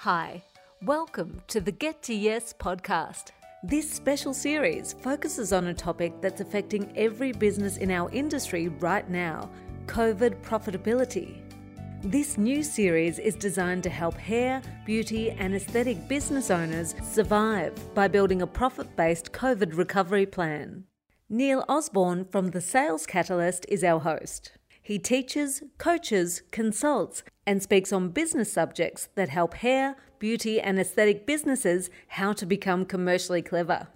Hi, welcome to the Get to Yes podcast. This special series focuses on a topic that's affecting every business in our industry right now COVID profitability. This new series is designed to help hair, beauty, and aesthetic business owners survive by building a profit based COVID recovery plan. Neil Osborne from The Sales Catalyst is our host. He teaches, coaches, consults, and speaks on business subjects that help hair, beauty, and aesthetic businesses how to become commercially clever.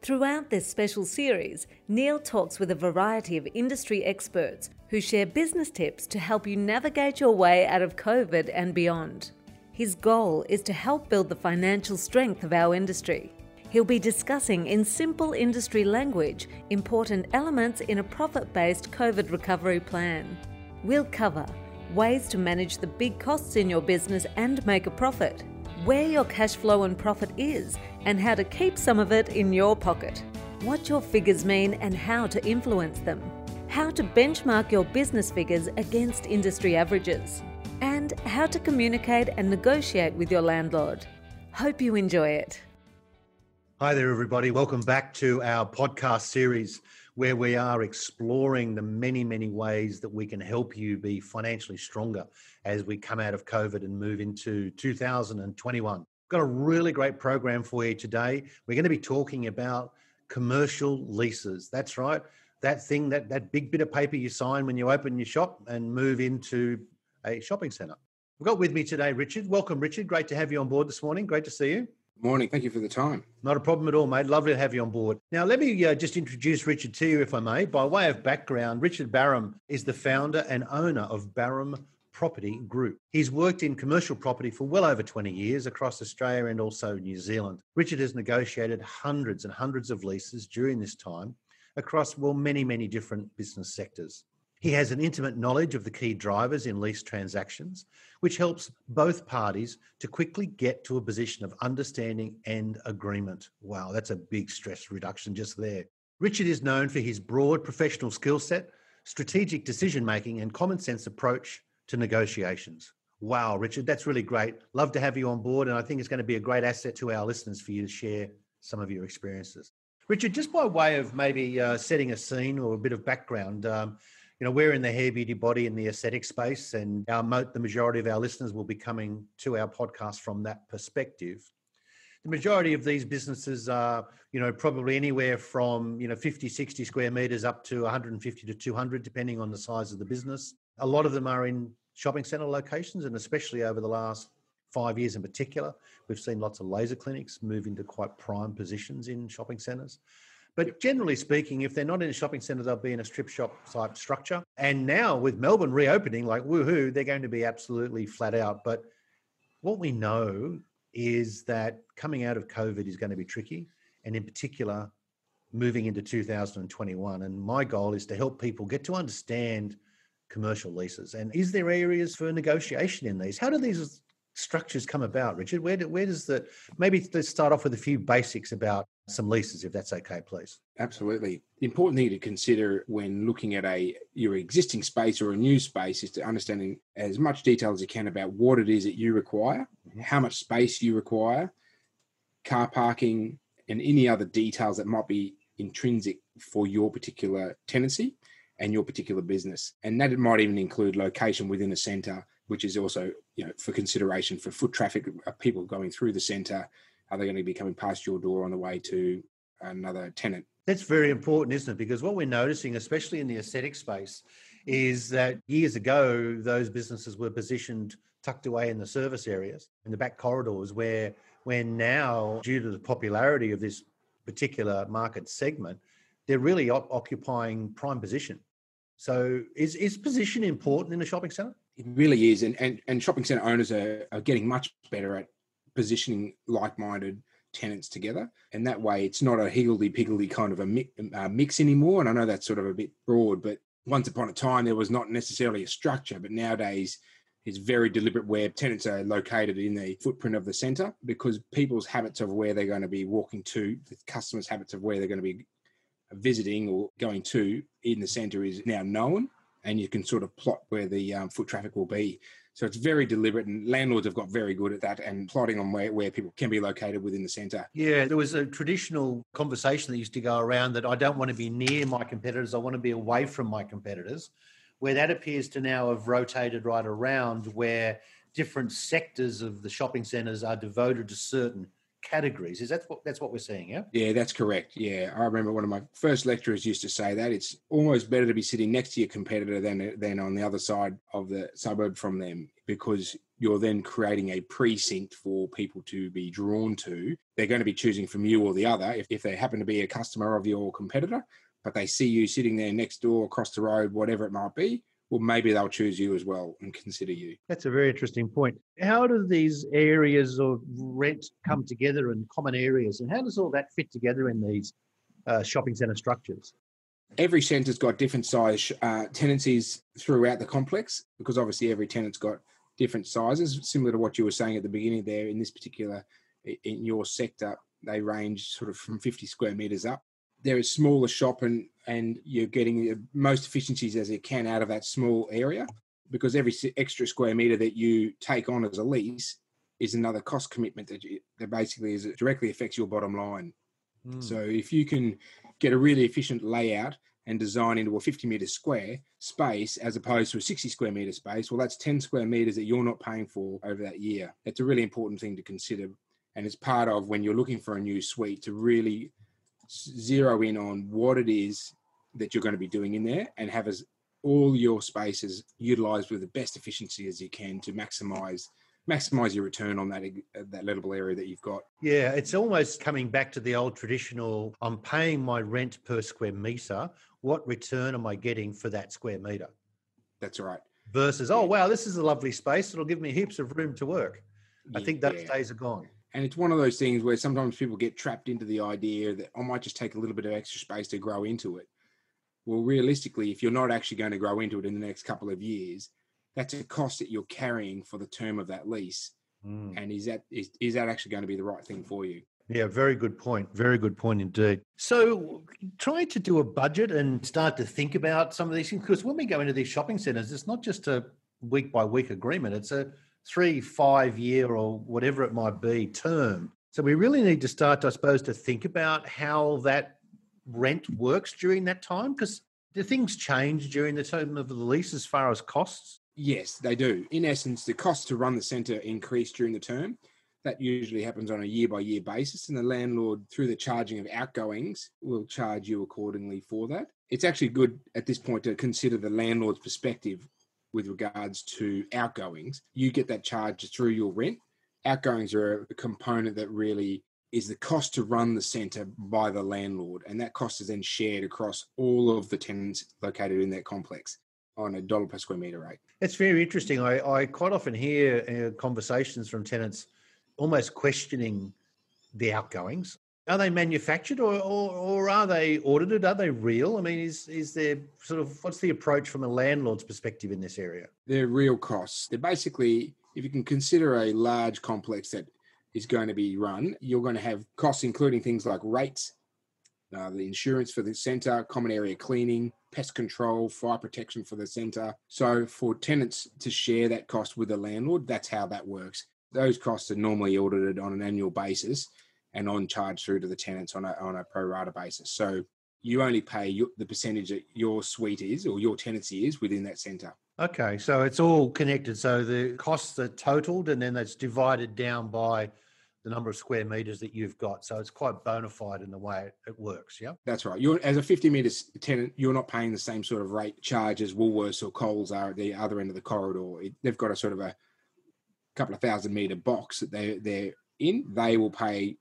Throughout this special series, Neil talks with a variety of industry experts who share business tips to help you navigate your way out of COVID and beyond. His goal is to help build the financial strength of our industry. He'll be discussing in simple industry language important elements in a profit based COVID recovery plan. We'll cover ways to manage the big costs in your business and make a profit, where your cash flow and profit is, and how to keep some of it in your pocket, what your figures mean and how to influence them, how to benchmark your business figures against industry averages, and how to communicate and negotiate with your landlord. Hope you enjoy it. Hi there, everybody. Welcome back to our podcast series where we are exploring the many, many ways that we can help you be financially stronger as we come out of COVID and move into 2021. Got a really great program for you today. We're going to be talking about commercial leases. That's right. That thing, that, that big bit of paper you sign when you open your shop and move into a shopping center. We've got with me today Richard. Welcome, Richard. Great to have you on board this morning. Great to see you. Morning. Thank you for the time. Not a problem at all, mate. Lovely to have you on board. Now, let me uh, just introduce Richard to you, if I may. By way of background, Richard Barram is the founder and owner of Barram Property Group. He's worked in commercial property for well over 20 years across Australia and also New Zealand. Richard has negotiated hundreds and hundreds of leases during this time across, well, many, many different business sectors. He has an intimate knowledge of the key drivers in lease transactions, which helps both parties to quickly get to a position of understanding and agreement. Wow, that's a big stress reduction just there. Richard is known for his broad professional skill set, strategic decision making, and common sense approach to negotiations. Wow, Richard, that's really great. Love to have you on board, and I think it's going to be a great asset to our listeners for you to share some of your experiences. Richard, just by way of maybe uh, setting a scene or a bit of background, um, you know, we're in the hair, beauty, body, and the aesthetic space, and our the majority of our listeners will be coming to our podcast from that perspective. The majority of these businesses are, you know, probably anywhere from, you know, 50, 60 square meters up to 150 to 200, depending on the size of the business. A lot of them are in shopping center locations, and especially over the last five years in particular, we've seen lots of laser clinics move into quite prime positions in shopping centers. But generally speaking, if they're not in a shopping centre, they'll be in a strip shop type structure. And now with Melbourne reopening, like woohoo, they're going to be absolutely flat out. But what we know is that coming out of COVID is going to be tricky. And in particular, moving into 2021. And my goal is to help people get to understand commercial leases. And is there areas for negotiation in these? How do these structures come about, Richard? Where, do, where does the maybe let's start off with a few basics about some leases, if that's okay, please. Absolutely. The important thing to consider when looking at a your existing space or a new space is to understanding as much detail as you can about what it is that you require, mm-hmm. how much space you require, car parking, and any other details that might be intrinsic for your particular tenancy and your particular business. And that might even include location within a centre, which is also you know for consideration for foot traffic of people going through the centre are they going to be coming past your door on the way to another tenant? That's very important, isn't it? Because what we're noticing, especially in the aesthetic space, is that years ago, those businesses were positioned tucked away in the service areas, in the back corridors, where when now, due to the popularity of this particular market segment, they're really op- occupying prime position. So is, is position important in a shopping centre? It really is. And, and, and shopping centre owners are, are getting much better at positioning like-minded tenants together. And that way it's not a higgledy-piggledy kind of a mix, uh, mix anymore. And i know that's sort of a bit broad but once upon a time there was not necessarily a structure. But nowadays it's very deliberate where tenants are located in the footprint of the centre because people's habits of where they're going to be walking to the customers habits of where they're going to be visiting or going to in the centre is now known. And you can sort of plot where the um, foot traffic will be So it's very deliberate, and landlords have got very good at that and plotting on where, where people can be located within the centre. Yeah, there was a traditional conversation that used to go around that I don't want to be near my competitors, I want to be away from my competitors, where that appears to now have rotated right around where different sectors of the shopping centres are devoted to certain categories. Is that what that's what we're seeing? Yeah. Yeah, that's correct. Yeah, I remember one of my first lecturers used to say that it's almost better to be sitting next to your competitor than than on the other side of the suburb from them because you're then creating a precinct for people to be drawn to. They're going to be choosing from you or the other if, if they happen to be a customer of your competitor, but they see you sitting there next door, across the road, whatever it might be well, maybe they'll choose you as well and consider you. That's a very interesting point. How do these areas of rent come together in common areas, and how does all that fit together in these uh, shopping centre structures? Every centre's got different size uh, tenancies throughout the complex because obviously every tenant's got different sizes, similar to what you were saying at the beginning there. In this particular, in your sector, they range sort of from 50 square metres up they're a smaller shop and and you're getting the most efficiencies as it can out of that small area because every extra square meter that you take on as a lease is another cost commitment that, you, that basically is directly affects your bottom line. Mm. So if you can get a really efficient layout and design into a 50 meter square space as opposed to a 60 square meter space, well, that's 10 square meters that you're not paying for over that year. It's a really important thing to consider. And it's part of when you're looking for a new suite to really zero in on what it is that you're going to be doing in there and have as all your spaces utilized with the best efficiency as you can to maximize maximize your return on that that lettable area that you've got. Yeah, it's almost coming back to the old traditional I'm paying my rent per square meter. What return am I getting for that square meter? That's right. Versus, oh wow, this is a lovely space. It'll give me heaps of room to work. I think those yeah. days are gone. And it's one of those things where sometimes people get trapped into the idea that I might just take a little bit of extra space to grow into it. Well, realistically, if you're not actually going to grow into it in the next couple of years, that's a cost that you're carrying for the term of that lease. Mm. And is that is, is that actually going to be the right thing for you? Yeah, very good point. Very good point indeed. So, try to do a budget and start to think about some of these things, because when we go into these shopping centres, it's not just a week by week agreement, it's a three, five year, or whatever it might be term. So we really need to start, I suppose, to think about how that rent works during that time because do things change during the term of the lease as far as costs? Yes, they do. In essence, the costs to run the centre increase during the term. That usually happens on a year by year basis, and the landlord, through the charging of outgoings, will charge you accordingly for that. It's actually good at this point to consider the landlord's perspective with regards to outgoings, you get that charge through your rent. Outgoings are a component that really is the cost to run the centre by the landlord, and that cost is then shared across all of the tenants located in that complex on a dollar per square metre rate. It's very interesting. I, I quite often hear uh, conversations from tenants almost questioning the outgoings are they manufactured or, or, or, are they audited? Are they real? I mean, is is there sort of what's the approach from a landlord's perspective in this area? They're real costs. They're basically, if you can consider a large complex that is going to be run, you're going to have costs including things like rates, uh, the insurance for the centre, common area cleaning, pest control, fire protection for the centre. So for tenants to share that cost with the landlord, that's how that works. Those costs are normally audited on an annual basis and on charge through to the tenants on a, on a pro rata basis. So you only pay your, the percentage that your suite is or your tenancy is within that centre. Okay, so it's all connected. So the costs are totaled and then that's divided down by the number of square meters that you've got. So it's quite bona fide in the way it works. Yeah, that's right. You're as a 50 meters tenant, you're not paying the same sort of rate charge as Woolworths or Coles are at the other end of the corridor. It, they've got a sort of a couple of thousand meter box that they they're in. They will pay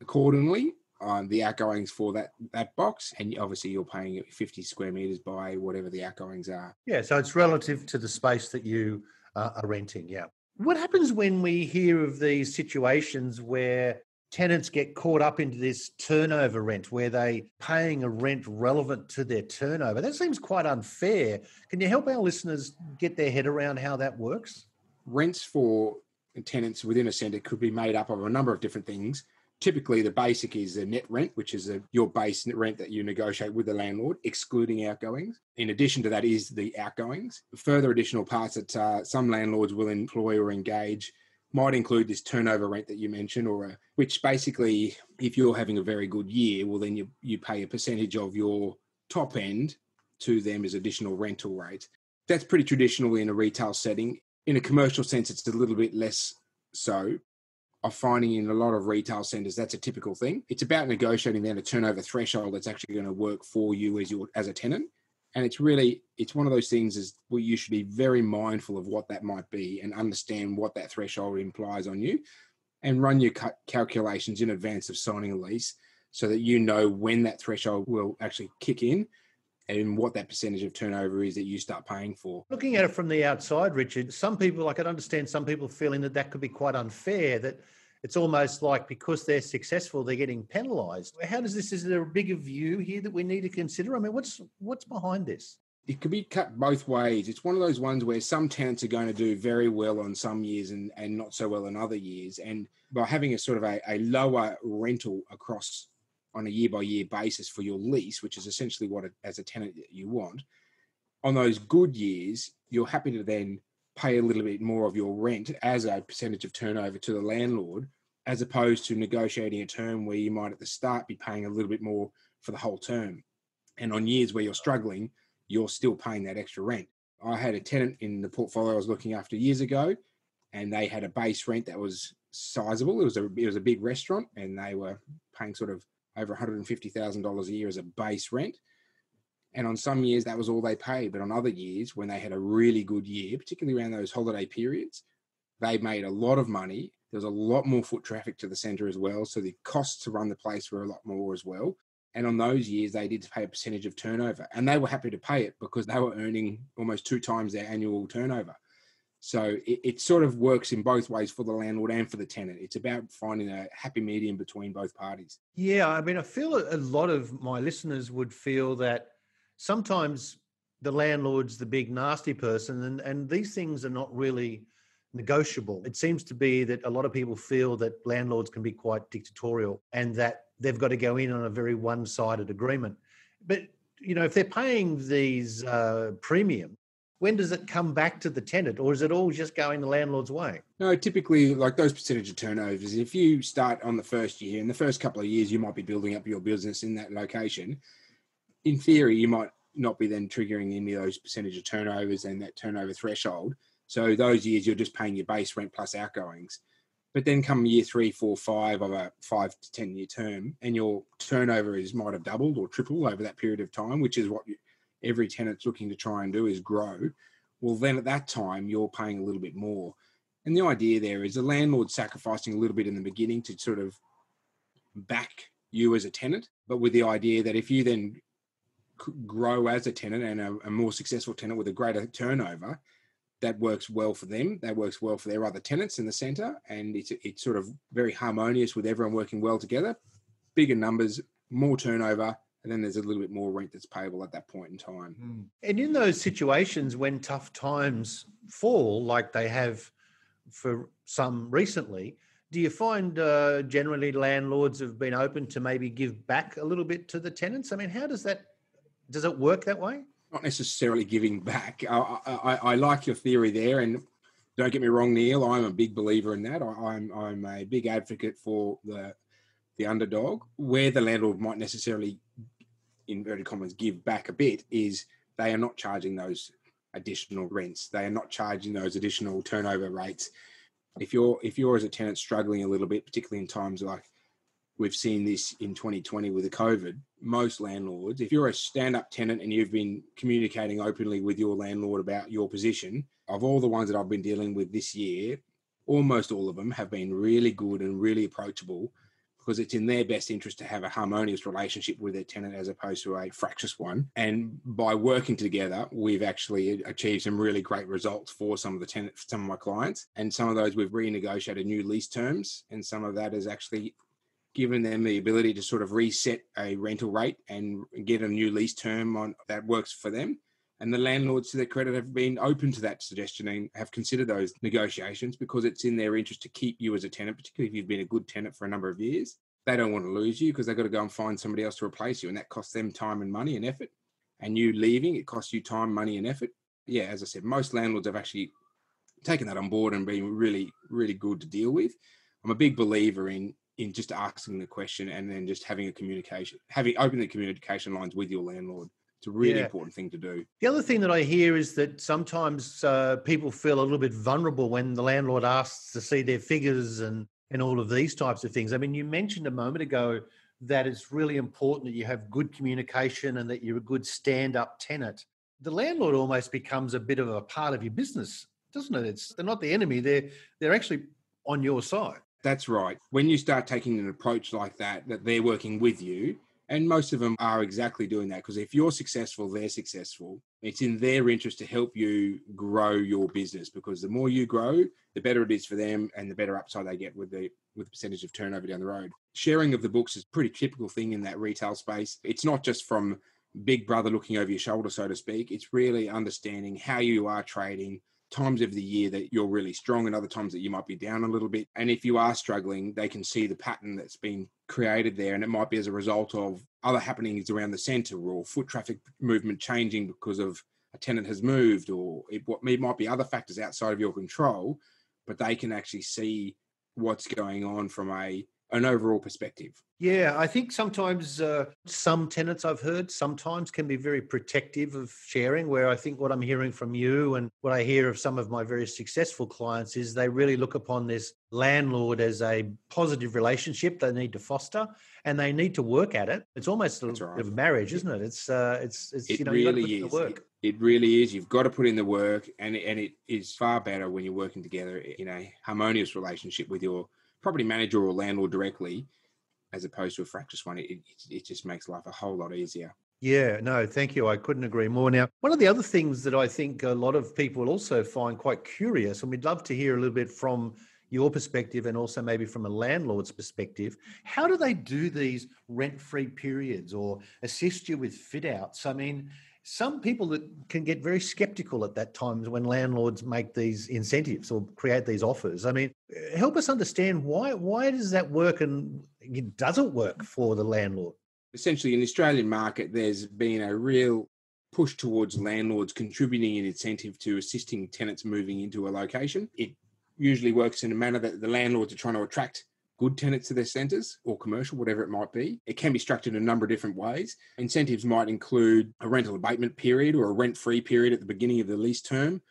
accordingly on the outgoings for that that box and obviously you're paying 50 square meters by whatever the outgoings are. Yeah so it's relative to the space that you uh, are renting yeah. What happens when we hear of these situations where tenants get caught up into this turnover rent where they paying a rent relevant to their turnover? That seems quite unfair. Can you help our listeners get their head around how that works? Rents for tenants within a centre could be made up of a number of different things Typically, the basic is the net rent, which is a, your base rent that you negotiate with the landlord, excluding outgoings. In addition to that, is the outgoings. Further additional parts that uh, some landlords will employ or engage might include this turnover rent that you mentioned, or a, which basically, if you're having a very good year, well, then you you pay a percentage of your top end to them as additional rental rate. That's pretty traditional in a retail setting. In a commercial sense, it's a little bit less so are finding in a lot of retail centers that's a typical thing. It's about negotiating then a turnover threshold that's actually going to work for you as your as a tenant. And it's really it's one of those things is where you should be very mindful of what that might be and understand what that threshold implies on you, and run your calculations in advance of signing a lease so that you know when that threshold will actually kick in and what that percentage of turnover is that you start paying for. Looking at it from the outside, Richard, some people, I could understand some people feeling that that could be quite unfair, that it's almost like because they're successful, they're getting penalised. How does this, is there a bigger view here that we need to consider? I mean, what's what's behind this? It could be cut both ways. It's one of those ones where some tenants are going to do very well on some years and, and not so well in other years. And by having a sort of a, a lower rental across on a year by year basis for your lease, which is essentially what a, as a tenant you want. On those good years, you're happy to then pay a little bit more of your rent as a percentage of turnover to the landlord, as opposed to negotiating a term where you might at the start be paying a little bit more for the whole term. And on years where you're struggling, you're still paying that extra rent. I had a tenant in the portfolio I was looking after years ago, and they had a base rent that was sizable. It was a it was a big restaurant, and they were paying sort of over $150,000 a year as a base rent. And on some years, that was all they paid. But on other years, when they had a really good year, particularly around those holiday periods, they made a lot of money. There was a lot more foot traffic to the centre as well. So the costs to run the place were a lot more as well. And on those years, they did pay a percentage of turnover. And they were happy to pay it because they were earning almost two times their annual turnover. So it, it, sort of works in both ways for the landlord and for the tenant. It's about finding a happy medium between both parties. Yeah, I mean, I feel a lot of my listeners would feel that sometimes the landlord's the big nasty person, and, and these things are not really negotiable. It seems to be that a lot of people feel that landlords can be quite dictatorial and that they've got to go in on a very one sided agreement. But you know, if they're paying these uh, premiums, when does it come back to the tenant or is it all just going the landlord's way? No, typically like those percentage of turnovers, if you start on the first year, in the first couple of years, you might be building up your business in that location. In theory, you might not be then triggering any of those percentage of turnovers and that turnover threshold. So those years you're just paying your base rent plus outgoings. But then come year three, four, five of a five to ten year term, and your turnover is might have doubled or tripled over that period of time, which is what you, every tenant's looking to try and do is grow, well, then at that time, you're paying a little bit more. And the idea there is the landlord sacrificing a little bit in the beginning to sort of back you as a tenant, but with the idea that if you then grow as a tenant and a, a more successful tenant with a greater turnover, that works well for them. That works well for their other tenants in the centre, and it's it's sort of very harmonious with everyone working well together. Bigger numbers, more turnover, and then there's a little bit more rent that's payable at that point in time. Hmm. And in those situations when tough times fall, like they have for some recently, do you find uh, generally landlords have been open to maybe give back a little bit to the tenants? I mean, how does that does it work that way? Not necessarily giving back. I, I, I like your theory there, and don't get me wrong, Neil. I'm a big believer in that. I, I'm I'm a big advocate for the the underdog. Where the landlord might necessarily inverted commas give back a bit is they are not charging those additional rents. They are not charging those additional turnover rates. If you're if you're as a tenant struggling a little bit, particularly in times like we've seen this in 2020 with the COVID, most landlords, if you're a stand-up tenant and you've been communicating openly with your landlord about your position, of all the ones that I've been dealing with this year, almost all of them have been really good and really approachable because it's in their best interest to have a harmonious relationship with their tenant as opposed to a fractious one. And by working together, we've actually achieved some really great results for some of the tenants, some of my clients. And some of those we've renegotiated new lease terms, and some of that has actually given them the ability to sort of reset a rental rate and get a new lease term on that works for them. And the landlords, to their credit, have been open to that suggestion and have considered those negotiations because it's in their interest to keep you as a tenant, particularly if you've been a good tenant for a number of years. they don't want to lose you because they've got to go and find somebody else to replace you. And that costs them time and money and effort. And you leaving, it costs you time, money, and effort. Yeah, as I said, most landlords have actually taken that on board and been really, really good to deal with. I'm a big believer in in just asking the question and then just having a communication, having open the communication lines with your landlord. It's a really yeah. important thing to do. The other thing that I hear is that sometimes uh, people feel a little bit vulnerable when the landlord asks to see their figures and and all of these types of things. I mean, you mentioned a moment ago that it's really important that you have good communication and that you're a good stand-up tenant. The landlord almost becomes a bit of a part of your business, doesn't it? It's they're not the enemy; they're they're actually on your side. That's right. When you start taking an approach like that, that they're working with you, and most of them are exactly doing that because if you're successful, they're successful. It's in their interest to help you grow your business because the more you grow, the better it is for them and the better upside they get with the with the percentage of turnover down the road. Sharing of the books is a pretty typical thing in that retail space. It's not just from big brother looking over your shoulder, so to speak. It's really understanding how you are trading, times of the year that you're really strong and other times that you might be down a little bit. And if you are struggling, they can see the pattern that's been created there. And it might be as a result of other happenings around the centre or foot traffic movement changing because of a tenant has moved or it, it might be other factors outside of your control, but they can actually see what's going on from a an overall perspective. Yeah, I think sometimes uh, some tenants I've heard sometimes can be very protective of sharing. Where I think what I'm hearing from you and what I hear of some of my very successful clients is they really look upon this landlord as a positive relationship they need to foster and they need to work at it. It's almost a rite. of marriage, isn't it? It's uh, it's it's it you know really you is. It, it, really is. You've got to put in the work, and and it is far better when you're working together in a harmonious relationship with your property manager or landlord directly, as opposed to a fractious one, it, it, it just makes life a whole lot easier. Yeah, no, thank you. I couldn't agree more. Now, one of the other things that I think a lot of people also find quite curious, and we'd love to hear a little bit from your perspective and also maybe from a landlord's perspective, how do they do these rent free periods or assist you with fit outs? I mean, some people that can get very skeptical at that times when landlords make these incentives or create these offers. I mean, help us understand why why does that work and it doesn't work for the landlord? Essentially, in the Australian market, there's been a real push towards landlords contributing an incentive to assisting tenants moving into a location. It usually works in a manner that the landlords are trying to attract good tenants to their centres or commercial, whatever it might be. It can be structured in a number of different ways. Incentives might include a rental abatement period or a rent free period at the beginning of the lease term,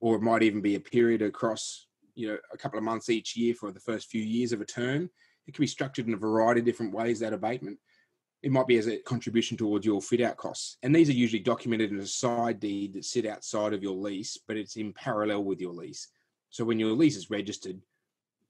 or it might even be a period across you know a couple of months each year for the first few years of a term. It can be structured in a variety of different ways, that abatement. It might be as a contribution towards your fit out costs. And these are usually documented in a side deed that sit outside of your lease, but it's in parallel with your lease. So when your lease is registered,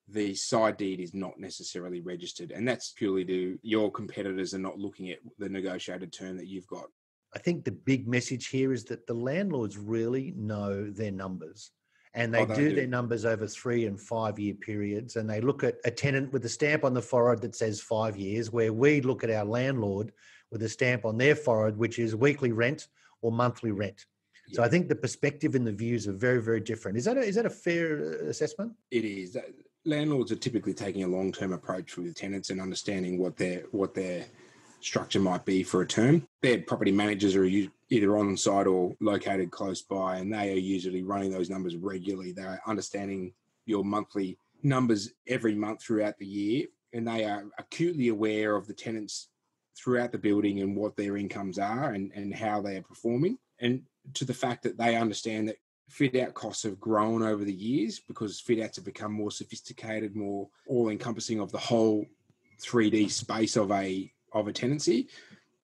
the side deed is not necessarily registered. And that's purely to your competitors are not looking at the negotiated term that you've got. I think the big message here is that the landlords really know their numbers and they, oh, they do, do, their numbers over three and five year periods. And they look at a tenant with a stamp on the forehead that says five years, where we look at our landlord with a stamp on their forehead, which is weekly rent or monthly rent. Yeah. So I think the perspective and the views are very, very different. Is that a, is that a fair uh, assessment? It is landlords are typically taking a long-term approach with tenants and understanding what their what their structure might be for a term. Their property managers are either on site or located close by, and they are usually running those numbers regularly. They're understanding your monthly numbers every month throughout the year, and they are acutely aware of the tenants throughout the building and what their incomes are and, and how they are performing. And to the fact that they understand that fit out costs have grown over the years because fit outs have become more sophisticated, more all encompassing of the whole 3D space of a of a tenancy.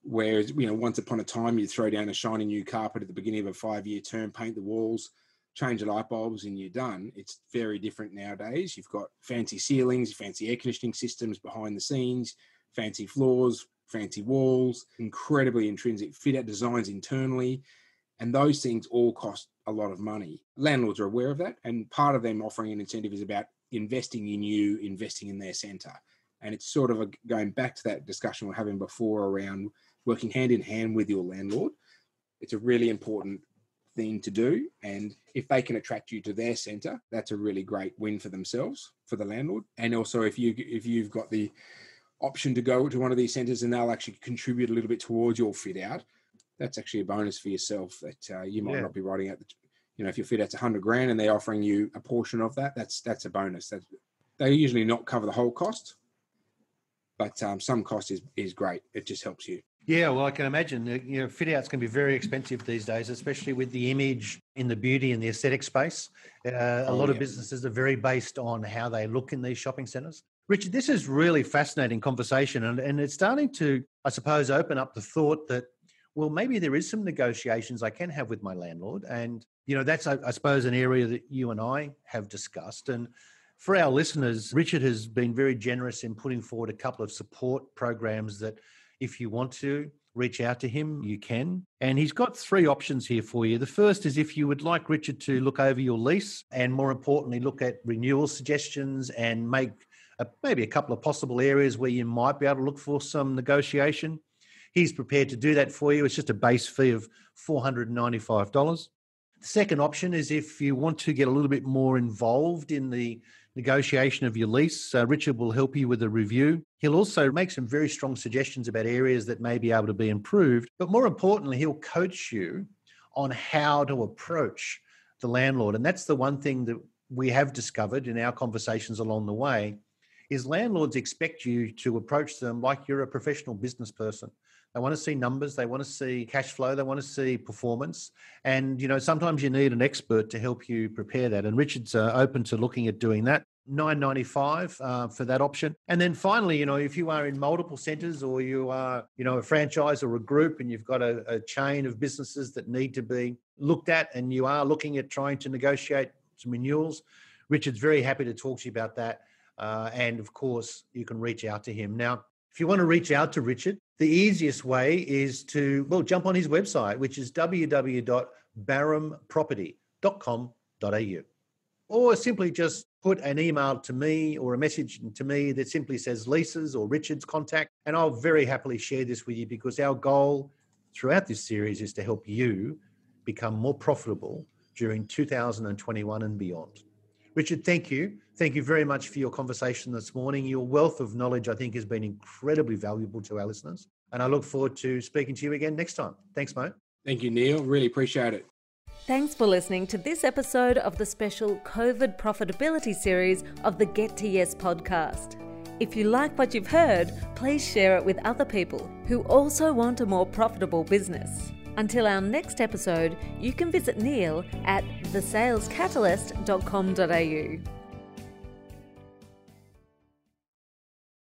Whereas, you know, once upon a time you throw down a shiny new carpet at the beginning of a five year term, paint the walls, change the light bulbs, and you're done. It's very different nowadays. You've got fancy ceilings, fancy air conditioning systems behind the scenes, fancy floors, fancy walls, incredibly intrinsic fit out designs internally. And those things all cost a lot of money. Landlords are aware of that, and part of them offering an incentive is about investing in you, investing in their centre. And it's sort of a, going back to that discussion we are having before around working hand in hand with your landlord. It's a really important thing to do. And if they can attract you to their centre, that's a really great win for themselves, for the landlord. And also if you if you've got the option to go to one of these centres and they'll actually contribute a little bit towards your fit out, that's actually a bonus for yourself that uh, you might Yeah. not be writing out. The, you know, if your fit out's a 100 grand and they're offering you a portion of that, that's that's a bonus. That's, they usually not cover the whole cost, but um, some cost is is great. It just helps you. Yeah, well, I can imagine. You know, fit outs can be very expensive these days, especially with the image in the beauty and the aesthetic space. Uh, a Oh, lot of businesses are very based on how they look in these shopping centres. Richard, this is really fascinating conversation, and, and it's starting to, I suppose, open up the thought that, well, maybe there is some negotiations I can have with my landlord, and you know, that's I, I suppose an area that you and I have discussed. And for our listeners, Richard has been very generous in putting forward a couple of support programs that if you want to reach out to him, you can. And he's got three options here for you. The first is if you would like Richard to look over your lease and more importantly, look at renewal suggestions and make a, maybe a couple of possible areas where you might be able to look for some negotiation. He's prepared to do that for you. It's just a base fee of $495. The second option is if you want to get a little bit more involved in the negotiation of your lease, uh, Richard will help you with a review. He'll also make some very strong suggestions about areas that may be able to be improved. But more importantly, he'll coach you on how to approach the landlord. And that's the one thing that we have discovered in our conversations along the way is landlords expect you to approach them like you're a professional business person. They want to see numbers, they want to see cash flow, they want to see performance. And you know, sometimes you need an expert to help you prepare that. And Richard's uh, open to looking at doing that. 995 uh, for that option and then finally you know if you are in multiple centers or you are you know a franchise or a group and you've got a, a chain of businesses that need to be looked at and you are looking at trying to negotiate some renewals richard's very happy to talk to you about that uh, and of course you can reach out to him now if you want to reach out to richard the easiest way is to well jump on his website which is www.barramproperty.com.au or simply just put an email to me or a message to me that simply says leases or richard's contact and i'll very happily share this with you because our goal throughout this series is to help you become more profitable during 2021 and beyond richard thank you thank you very much for your conversation this morning your wealth of knowledge i think has been incredibly valuable to our listeners and i look forward to speaking to you again next time thanks mate Thank you, Neil. Really appreciate it. Thanks for listening to this episode of the special COVID profitability series of the Get to Yes podcast. If you like what you've heard, please share it with other people who also want a more profitable business. Until our next episode, you can visit Neil at thesalescatalyst.com.au.